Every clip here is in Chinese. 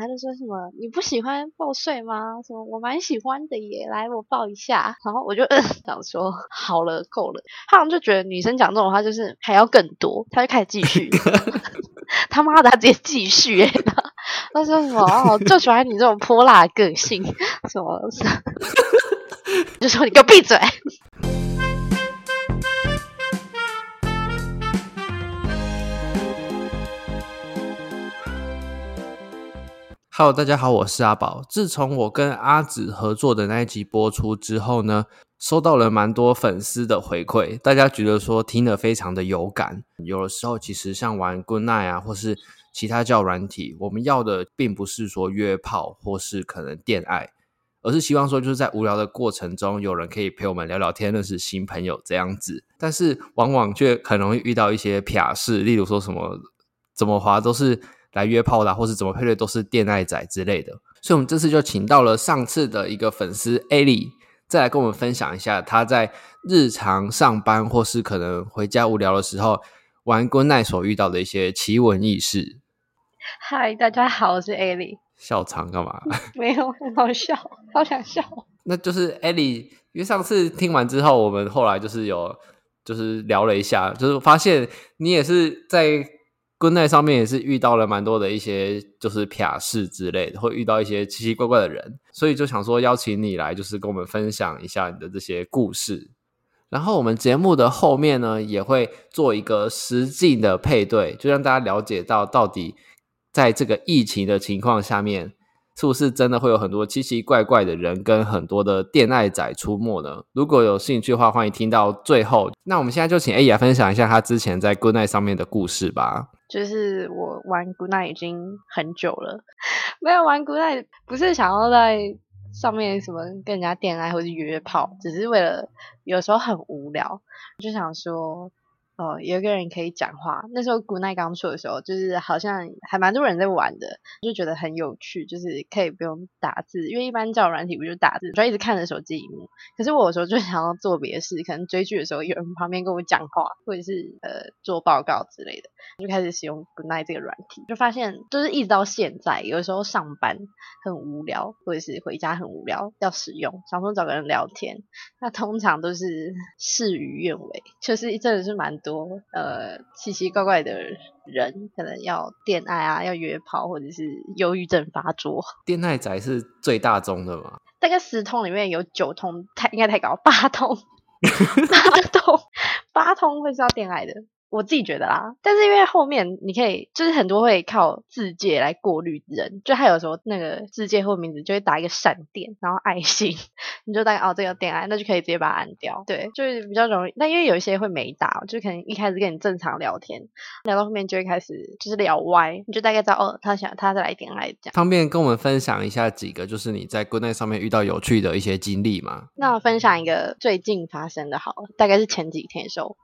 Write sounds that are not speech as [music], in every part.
他就说什么你不喜欢抱睡吗？什么我蛮喜欢的耶，来我抱一下。然后我就嗯 [laughs] 想说好了够了，他好像就觉得女生讲这种话就是还要更多，他就开始继续。[laughs] 他妈的，他直接继续耶，[laughs] 他说什么哦，就喜欢你这种泼辣个性，什么就说你给我闭嘴。Hello，大家好，我是阿宝。自从我跟阿紫合作的那一集播出之后呢，收到了蛮多粉丝的回馈，大家觉得说听得非常的有感。有的时候其实像玩 Good Night 啊，或是其他交友软体，我们要的并不是说约炮或是可能恋爱，而是希望说就是在无聊的过程中，有人可以陪我们聊聊天，认识新朋友这样子。但是往往却很容易遇到一些痞事，例如说什么怎么滑都是。来约炮的，或是怎么配对都是电爱仔之类的，所以我们这次就请到了上次的一个粉丝 Ellie，再来跟我们分享一下他在日常上班或是可能回家无聊的时候玩 Good Night 所遇到的一些奇闻异事。嗨，大家好，我是 Ellie。笑场干嘛？[laughs] 没有，很好笑，好想笑。那就是 Ellie，因为上次听完之后，我们后来就是有就是聊了一下，就是发现你也是在。Good Night 上面也是遇到了蛮多的一些就是痞事之类的，会遇到一些奇奇怪怪的人，所以就想说邀请你来，就是跟我们分享一下你的这些故事。然后我们节目的后面呢，也会做一个实际的配对，就让大家了解到到底在这个疫情的情况下面。是不是真的会有很多奇奇怪怪的人跟很多的电爱仔出没呢？如果有兴趣的话，欢迎听到最后。那我们现在就请 A 来分享一下他之前在 Good Night 上面的故事吧。就是我玩 Good Night 已经很久了，[laughs] 没有玩 Good Night 不是想要在上面什么跟人家电爱或者约炮，只是为了有时候很无聊，就想说。哦，有一个人可以讲话。那时候 Good Night 刚出的时候，就是好像还蛮多人在玩的，就觉得很有趣，就是可以不用打字，因为一般叫软体不就打字，就一直看着手机萤幕。可是我有时候就想要做别的事，可能追剧的时候有人旁边跟我讲话，或者是呃做报告之类的，就开始使用 Good Night 这个软体，就发现就是一直到现在，有时候上班很无聊，或者是回家很无聊要使用，想说找个人聊天，那通常都是事与愿违，就是真的是蛮多。多呃奇奇怪怪的人，可能要恋爱啊，要约炮，或者是忧郁症发作。恋爱宅是最大宗的吗？大概十通里面有九通太应该太高，八通八通八通会是要恋爱的。我自己觉得啦，但是因为后面你可以，就是很多会靠自介来过滤人，就他有时候那个字界或名字就会打一个闪电，然后爱心，[laughs] 你就大概哦这个电爱，那就可以直接把它按掉。对，就是比较容易。那因为有一些会没打，就可能一开始跟你正常聊天，聊到后面就会开始就是聊歪，你就大概知道哦，他想他再来点爱这样。方便跟我们分享一下几个，就是你在 Good Night 上面遇到有趣的一些经历吗？那我分享一个最近发生的好了，大概是前几天的时候。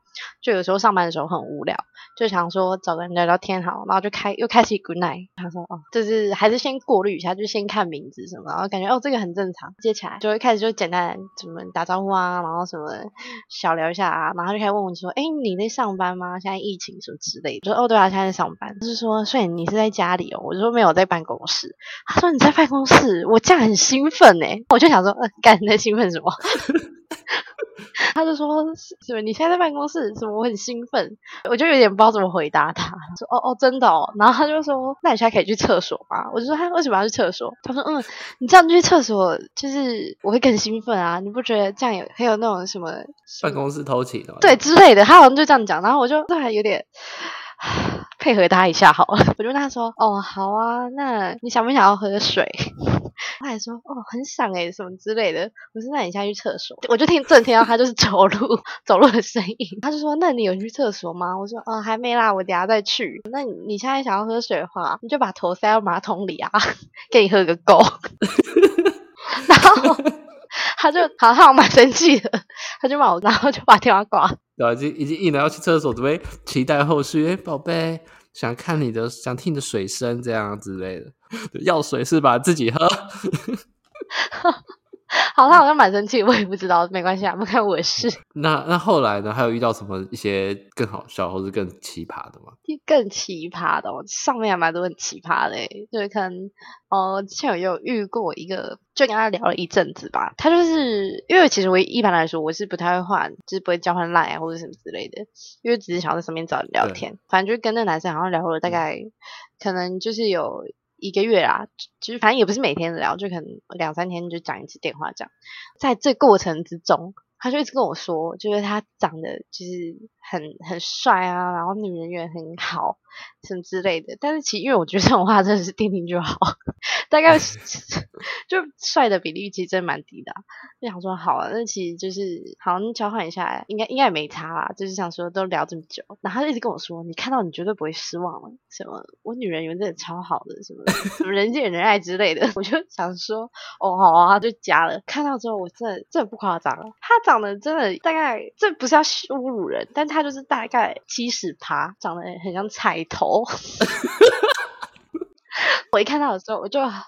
就有时候上班的时候很无聊，就想说找个人聊聊天好，然后就开又开启 Good Night。他说哦，就是还是先过滤一下，就先看名字什么，然后感觉哦这个很正常，接起来就会开始就简单怎么打招呼啊，然后什么小聊一下啊，然后就开始问我说，哎你在上班吗？现在疫情什么之类的。就说哦对啊，现在在上班。就是说，所以你是在家里哦？我就说没有，在办公室。他说你在办公室，我这样很兴奋哎，我就想说，呃，干你在兴奋什么？[laughs] [laughs] 他就说：“什么？你现在在办公室？什么？我很兴奋。”我就有点不知道怎么回答他。说：“哦哦，真的哦。”然后他就说：“那你现在可以去厕所吗？”我就说：“他为什么要去厕所？”他说：“嗯，你这样去厕所，就是我会更兴奋啊！你不觉得这样有很有那种什么办公室偷情的对之类的？”他好像就这样讲，然后我就这还有点 [sighs] 配合他一下好了。[laughs] 我就跟他说：“哦，好啊，那你想不想要喝水？” [laughs] 他还说哦，很想诶，什么之类的。我说，那你现在去厕所，我就听正听到他就是走路 [laughs] 走路的声音。他就说，那你有去厕所吗？我说，哦，还没啦，我等下再去。那你你现在想要喝水的话，你就把头塞到马桶里啊，给你喝个够。然后他就好像蛮生气的，他就把我，然后就把电话挂。对，已经已经硬了要去厕所，准备期待后续。哎，宝贝。想看你的，想听你的水声这样之类的，[laughs] 药水是吧？自己喝。[laughs] [laughs] 好，他好像蛮生气，我也不知道，没关系啊，不关我的事。[laughs] 那那后来呢？还有遇到什么一些更好笑或是更奇葩的吗？更奇葩的，上面还蛮多很奇葩的，就是可能哦，之前有有遇过一个，就跟他聊了一阵子吧。他就是因为其实我一般来说我是不太会换，就是不会交换 line 啊或者什么之类的，因为只是想要在上面找人聊天。反正就跟那个男生好像聊了大概，嗯、可能就是有。一个月啊，就是反正也不是每天聊，就可能两三天就讲一次电话这样。在这过程之中，他就一直跟我说，就是他长得就是很很帅啊，然后女人缘很好。什么之类的，但是其实因为我觉得这种话真的是听听就好，大概 [laughs] 就帅的比例其实真的蛮低的，就想说好啊，那其实就是好像交换一下，应该应该也没差啦，就是想说都聊这么久，然后他就一直跟我说，你看到你绝对不会失望了，什么我女人缘真的超好的，什么什么人见人爱之类的，[laughs] 我就想说哦好啊，就加了，看到之后我真的真的不夸张，他长得真的大概这不是要侮辱人，但他就是大概七十趴，长得很像菜头，我一看到的时候，我就啊，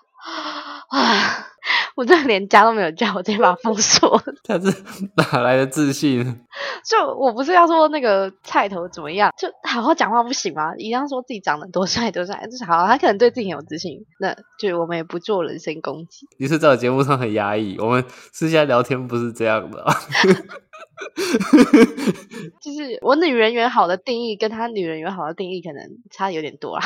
我真的连家都没有叫，我直接把他封锁。[laughs] 他是哪来的自信？[laughs] 就我不是要说那个菜头怎么样，就好好讲话不行吗？一样说自己长得多帅多帅，就是好，他可能对自己很有自信。那就我们也不做人身攻击。你是在我节目上很压抑，我们私下聊天不是这样的。[laughs] [laughs] 就是我女人缘好的定义跟他女人缘好的定义可能差有点多啊。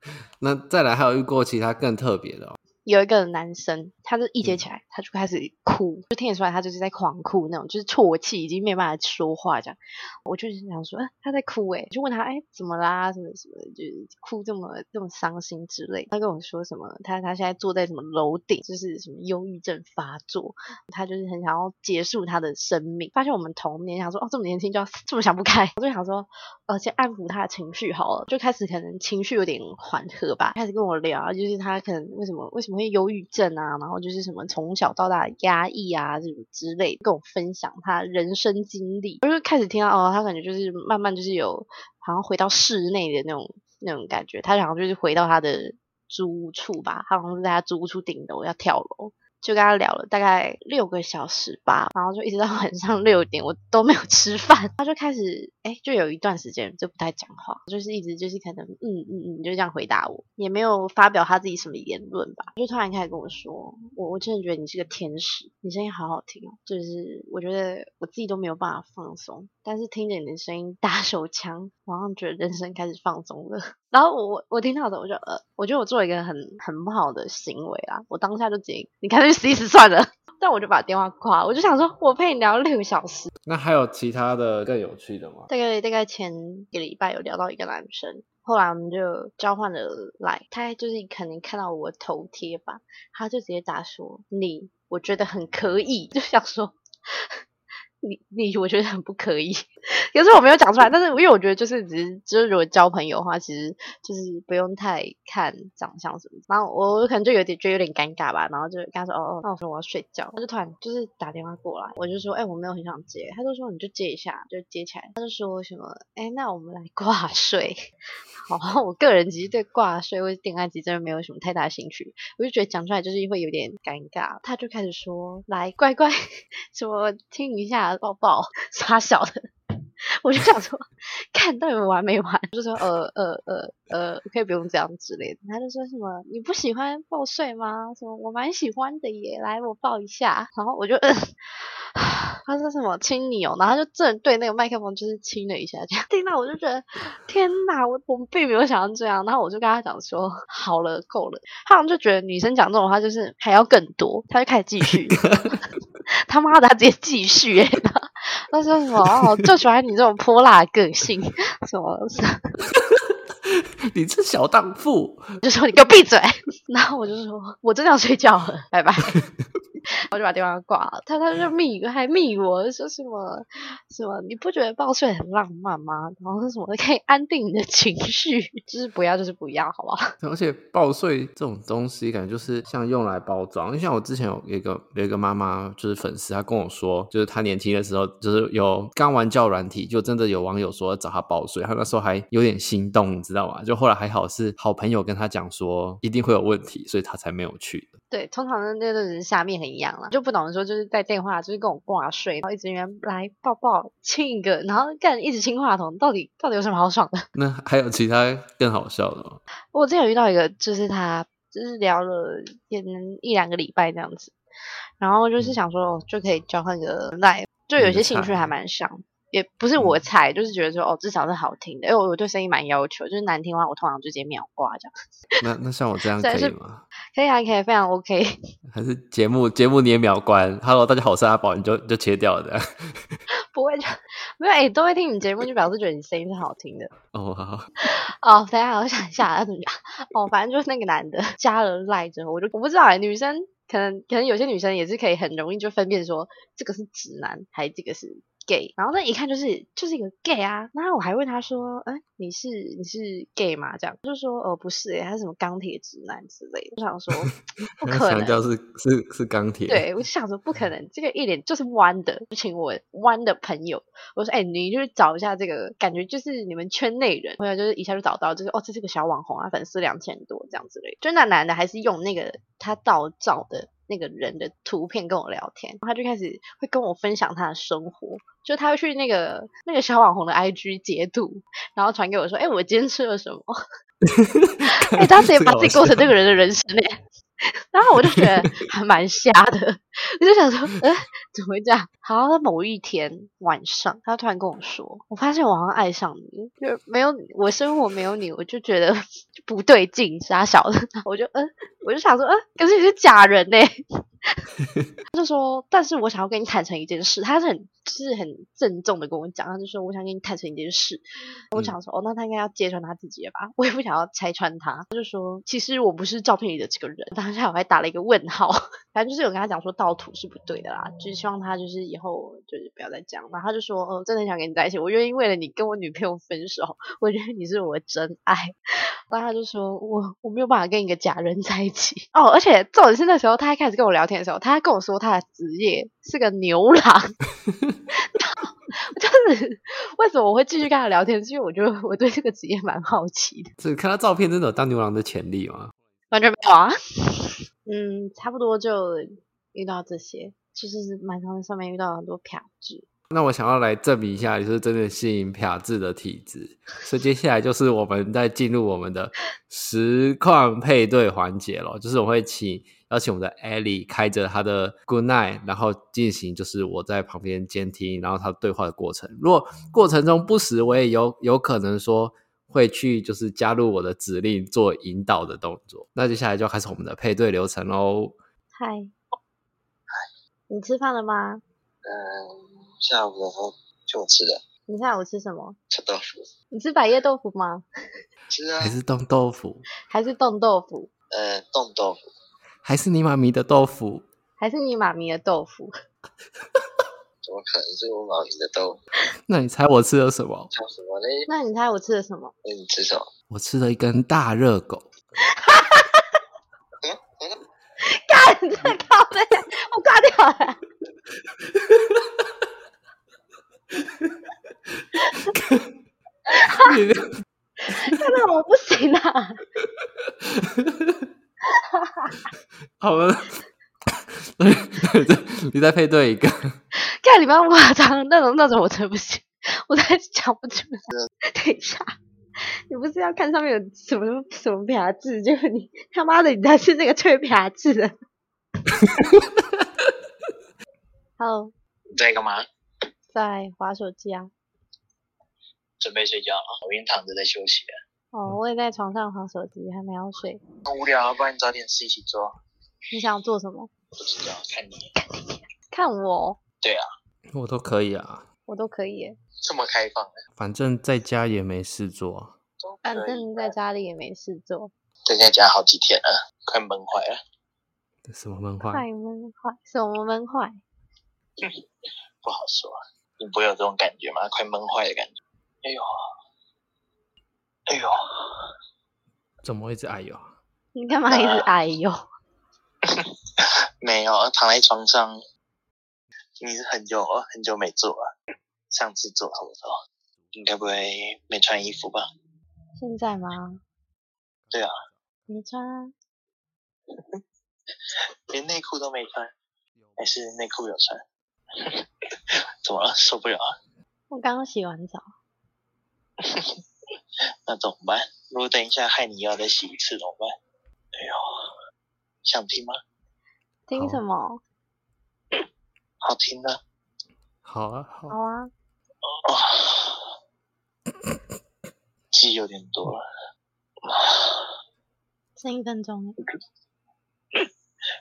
[laughs] 那再来还有遇过其他更特别的哦。有一个男生，他就一接起来，他就开始哭，就听得出来他就是在狂哭那种，就是啜泣，已经没办法说话这样。我就是想说，哎，他在哭诶，就问他，哎，怎么啦？什么什么，就是哭这么这么伤心之类。他跟我说什么？他他现在坐在什么楼顶，就是什么忧郁症发作，他就是很想要结束他的生命。发现我们童年，想说，哦，这么年轻就要这么想不开，我就想说，呃，先安抚他的情绪好了，就开始可能情绪有点缓和吧，开始跟我聊，就是他可能为什么为什么。会忧郁症啊，然后就是什么从小到大压抑啊，这种之类，跟我分享他人生经历，我就开始听到哦，他感觉就是慢慢就是有好像回到室内的那种那种感觉，他好像就是回到他的租屋处吧，他好像是在他租屋处顶楼要跳楼。就跟他聊了大概六个小时吧，然后就一直到晚上六点，我都没有吃饭。[laughs] 他就开始，哎，就有一段时间就不太讲话，就是一直就是可能，嗯嗯嗯，就这样回答我，也没有发表他自己什么言论吧。就突然开始跟我说，我我真的觉得你是个天使，你声音好好听哦，就是我觉得我自己都没有办法放松，但是听着你的声音打手枪，我好像觉得人生开始放松了。[laughs] 然后我我听到的，我就呃，我觉得我做了一个很很不好的行为啊，我当下就直接，你看去死一死算了，[laughs] 但我就把电话挂了，我就想说，我陪你聊六个小时。那还有其他的更有趣的吗？大概大概前一个礼拜有聊到一个男生，后来我们就交换了来，他就是可能看到我头贴吧，他就直接打说你，我觉得很可以，就想说。你你 [laughs] 我觉得很不可以，可是我没有讲出来。但是因为我觉得就是只是就是如果交朋友的话，其实就是不用太看长相什么。然后我我可能就有点觉得有点尴尬吧。然后就跟他说哦哦，那我说我要睡觉。他就突然就是打电话过来，我就说哎、我没有很想接。他就说你就接一下，就接起来。他就说什么哎、那我们来挂睡。好，我个人其实对挂睡或者电话机真的没有什么太大兴趣。我就觉得讲出来就是会有点尴尬。他就开始说来乖乖，[laughs] 什么听一下。抱抱，[laughs] 傻小的，我就想说，看到底玩没完？就说呃呃呃呃，可以不用这样之类的。他就说什么你不喜欢抱睡吗？什么我蛮喜欢的耶，来我抱一下。然后我就，呃、[laughs] 他说什么亲你哦，然后就正对那个麦克风就是亲了一下，这样听到我就觉得天哪，我我并没有想到这样。然后我就跟他讲说好了，够了。他好像就觉得女生讲这种话就是还要更多，他就开始继续。[laughs] 他妈的，他直接继续哎！[laughs] 他说什么？哦，就喜欢你这种泼辣的个性，什么？[laughs] 你这小荡妇！就说你给我闭嘴！然后我就说，我真的要睡觉了，拜拜。[laughs] 我就把电话挂了，他他就密还密我说什么什么，你不觉得抱睡很浪漫吗？然后说什么可以安定你的情绪，[laughs] 就是不要就是不要，好不好？[laughs] 而且抱睡这种东西，感觉就是像用来包装。因为像我之前有一个有一个妈妈，就是粉丝，她跟我说，就是她年轻的时候，就是有刚玩教软体，就真的有网友说要找她抱睡，她那时候还有点心动，你知道吗？就后来还好是好朋友跟她讲说一定会有问题，所以她才没有去。对，通常那都是下面很痒了，就不懂说就是在电话就是跟我挂睡，然后一直人来抱抱亲一个，然后干一直亲话筒，到底到底有什么好爽的？[laughs] 那还有其他更好笑的吗？我之前有遇到一个，就是他就是聊了也能一两个礼拜这样子，然后就是想说、嗯、就可以交换个 LINE，就有些兴趣还蛮像。也不是我菜，嗯、就是觉得说哦，至少是好听的，因为我我对声音蛮要求，就是难听的话，我通常就直接秒挂这样。[laughs] 那那像我这样可以吗？可以啊，可以，非常 OK。[laughs] 还是节目节目你也秒关？Hello，大家好，我是阿宝，你就就切掉了这样。[laughs] 不会就没有哎、欸，都会听你节目，就表示觉得你声音是好听的。哦好。哦，等一下，我想一下要怎么讲。哦，反正就是那个男的加了赖之后，我就我不知道哎、欸，女生可能可能有些女生也是可以很容易就分辨说这个是直男还是这个是。gay，然后那一看就是就是一个 gay 啊，然后我还问他说，哎，你是你是 gay 吗？这样就说，哦，不是，哎，他是什么钢铁直男之类的。我想说，不可能，强调是是是钢铁。对，我就想说不可能，这个一脸就是弯的，就请我弯的朋友，我说，哎，你就是找一下这个，感觉就是你们圈内人，朋友就是一下就找到，就是哦，这是个小网红啊，粉丝两千多这样之类的。就那男的还是用那个他盗照的。那个人的图片跟我聊天，他就开始会跟我分享他的生活，就他会去那个那个小网红的 IG 截图，然后传给我说：“哎、欸，我今天吃了什么？” [laughs] 哎、欸，他直接把自己过成这个人的人生嘞。然后我就觉得 [laughs] 还蛮瞎的，我就想说，呃，怎么会这样？好，在某一天晚上，他突然跟我说，我发现我好像爱上你，就没有我生活没有你，我就觉得 [laughs] 不对劲，傻小的。我就，呃，我就想说，呃，可是你是假人呢。[laughs] 他就说，但是我想要跟你坦诚一件事，他是很就是很郑重的跟我讲，他就说，我想跟你坦诚一件事。我想说，哦，那他应该要揭穿他自己了吧？我也不想要拆穿他。他就说，其实我不是照片里的这个人。当下我还打了一个问号，[laughs] 反正就是有跟他讲说盗图是不对的啦，就是希望他就是以后就是不要再讲。然后他就说，哦，真的很想跟你在一起，我愿意为了你跟我女朋友分手，我觉得你是我的真爱。然后他就说，我我没有办法跟一个假人在一起。哦，而且重点是那时候他还开始跟我聊天。的时候，他还跟我说他的职业是个牛郎，[laughs] 就是为什么我会继续跟他聊天？是因为我觉得我对这个职业蛮好奇的。只看他照片，真的有当牛郎的潜力吗？完全没有啊。嗯，差不多就遇到这些，就是蛮常在上面遇到很多痞子。那我想要来证明一下，你是真的吸引痞子的体质。所以接下来就是我们在进入我们的实况配对环节了，就是我会请。邀请我们的 Ellie 开着他的 Good Night，然后进行就是我在旁边监听，然后他对话的过程。如果过程中不时，我也有有可能说会去就是加入我的指令做引导的动作。那接下来就开始我们的配对流程喽。嗨，你吃饭了吗？嗯，下午的时候就吃的。你下午吃什么？吃豆腐。你吃百叶豆腐吗？吃啊。还是冻豆腐？还是冻豆腐？呃，冻豆腐。还是你妈咪的豆腐？还是你妈咪的豆腐？[laughs] 怎么可能是我妈咪的豆腐？那你猜我吃了什么？叫什么嘞？那你猜我吃了什么？那你吃什么？我吃了一根大热狗。[laughs] 嗯嗯，干这靠背，我挂掉了。看到我不行啊！[laughs] 好了，你再配对一个。看你们夸张，那种那种我真不行，我才讲不出来。等一下，你不是要看上面有什么什么牌子？就是你他妈的，你才是那个吹牌子的。Hello，你在干嘛？在滑手机啊。准备睡觉了，我已经躺着在休息了。哦，我也在床上滑手机，还没有睡。好无聊，不然你找点事一起做。你想做什么？不知道，看你。看我？对啊，我都可以啊。我都可以耶。这么开放的？反正在家也没事做。反正在家里也没事做。在家家好几天了，快闷坏了。什么闷坏？快闷坏？什么闷坏？[laughs] 不好说，你不会有这种感觉吗？快闷坏的感觉。哎呦。哎呦，怎么会一直哎呦？[laughs] 你干嘛一直哎呦？[laughs] 没有，躺在床上，你是很久很久没做了。上次做什么时候？应该不会没穿衣服吧？现在吗？对啊。没穿啊。[laughs] 连内裤都没穿，还是内裤有穿？怎么了？受不了啊？我刚刚洗完澡。[laughs] 那怎么办？如果等一下害你要再洗一次怎么办？哎呦，想听吗？听什么？好听的。好啊，好。好啊。哦，鸡有点多了。剩一分钟。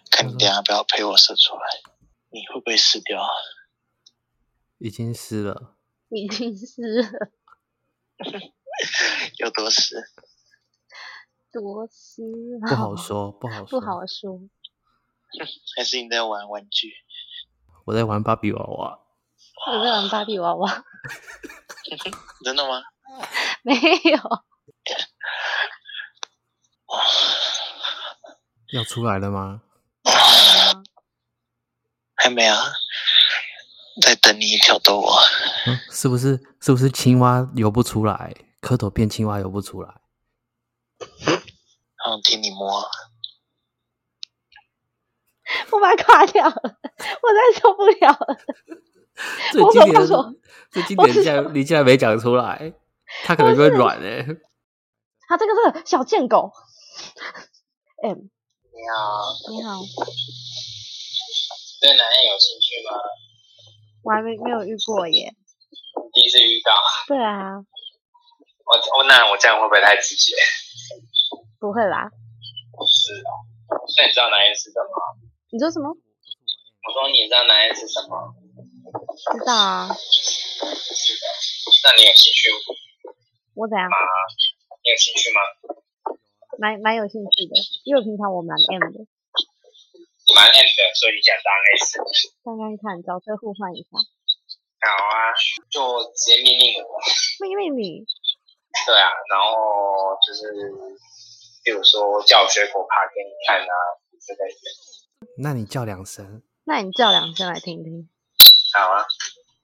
看你等下不要陪我射出来，你会不会湿掉？已经湿了。已经湿了。[laughs] 有多湿？[laughs] 多湿？不好说，[laughs] 不好说。不好说。还是你在玩玩具？我在玩芭比娃娃。我在玩芭比娃娃。真的吗？没有。要出来了吗？还没啊，在等你挑逗我。嗯，是不是？是不是青蛙游不出来？蝌蚪变青蛙游不出来。好，听你摸。[laughs] 我把它垮掉了，我再受不了了。[laughs] 最经典的，最经典的，你竟然你竟然没讲出来，它可能会软哎。[laughs] 它这个是小贱狗。M，你好。你好。对男人有兴趣吗？我还没没有遇过耶。第一次遇到。对啊。我我那我这样会不会太直接？不会啦。是啊。那你知道男人是什么？你说什么？我说你知道男人是什么？知道啊。是的。那你有兴趣吗？我怎样？啊？你有兴趣吗？蛮蛮有兴趣的，因为平常我蛮 M 的。蛮 M 的，所以你想当 S。刚刚看角色互换一下。好啊，就直接命令我。命令你。对啊，然后就是，比如说叫水果爬给你看啊之类的。那你叫两声。那你叫两声来听听。好啊，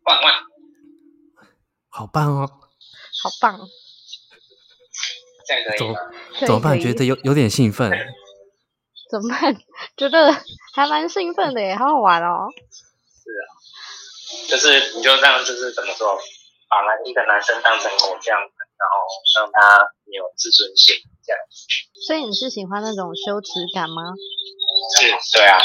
汪汪。好棒哦。好棒。这样可以吗？怎么办？觉得有有点兴奋。怎么办？[laughs] 觉得还蛮兴奋的耶，好好玩哦。是啊，就是你就这样，就是怎么说，把男一个男生当成偶像，然后让他有自尊心，这样。所以你是喜欢那种羞耻感吗？是，对啊。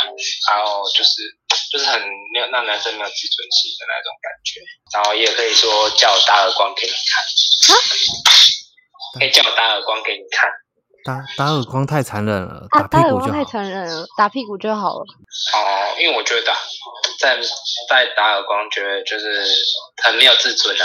然后就是就是很没有让男生没有自尊心的那种感觉。然后也可以说叫我打耳光给你看。啊？可以叫我打耳光给你看。打打耳光太残忍了，打屁股就好。打耳光太残忍了，打屁股就好了。哦，因为我觉得打在在打耳光，觉得就是很没有自尊啊。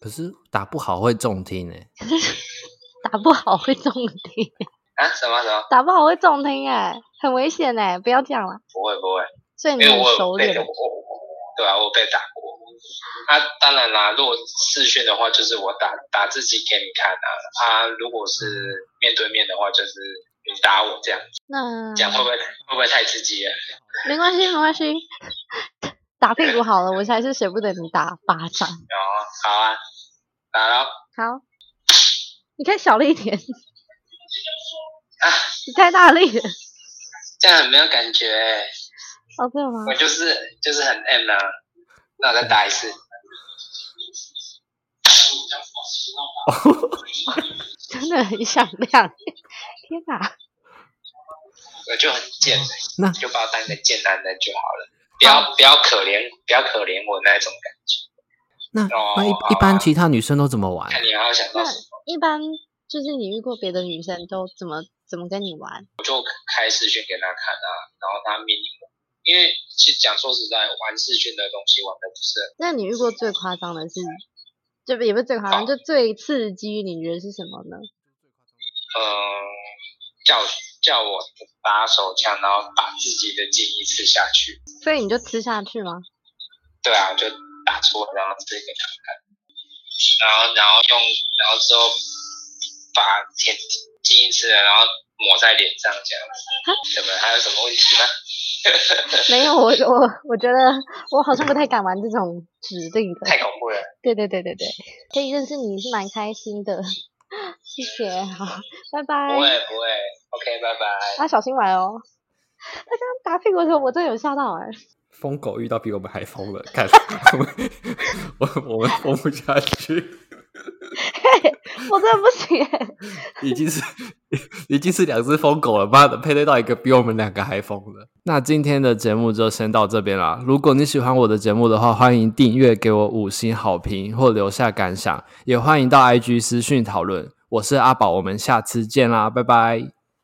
可是打不好会中听哎。[laughs] 打不好会中听啊？什么什么？打不好会中听哎，很危险哎，不要这样了。不会不会。所以你很熟练。对啊，我被打过。那、啊、当然啦，如果视讯的话，就是我打打自己给你看啊。啊，如果是面对面的话，就是你打我这样。那这样会不会会不会太刺激了？没关系，没关系。[laughs] 打屁股好了，我才是舍不得你打巴掌。哦，好啊，打了。好，你可以小了一点。啊，你太大力了。这样很没有感觉。哦，对吗？我就是就是很 M 啊。那我再打一次。[laughs] 真的很响亮，天哪！我就很贱，那就把我当个贱男人就好了，不要不要可怜，不要可怜我那种感觉。那那一一般其他女生都怎么玩？看你要想到什么。一般就是你遇过别的女生都怎么怎么跟你玩？我就开视讯给她看啊，然后她命令我，因为其实讲说实在，玩视讯的东西玩的不是。那你遇过最夸张的是？就也不是最夸张，就最刺激，你觉得是什么呢？嗯，叫叫我打手枪，然后把自己的精液吃下去。所以你就吃下去吗？对啊，就打出来，然后吃给他看，然后然后用，然后之后把甜精液吃了，然后抹在脸上这样子。怎么还有什么问题吗？[laughs] 没有，我我我觉得我好像不太敢玩这种指定的，太恐怖了。对对对对对，可以认识你是蛮开心的，[laughs] 谢谢，好，拜拜。不会不会，OK，拜拜。啊，小心玩哦。他刚刚打屁股的时候，我真的有吓到哎、欸。疯狗遇到比我们还疯的，看 [laughs] 我我们疯不下去。我真的不行哎，[laughs] 已经是 [laughs] 已经是两只疯狗了，妈的，配对到一个比我们两个还疯的。那今天的节目就先到这边啦。如果你喜欢我的节目的话，欢迎订阅，给我五星好评或留下感想，也欢迎到 IG 私讯讨论。我是阿宝，我们下次见啦，拜拜。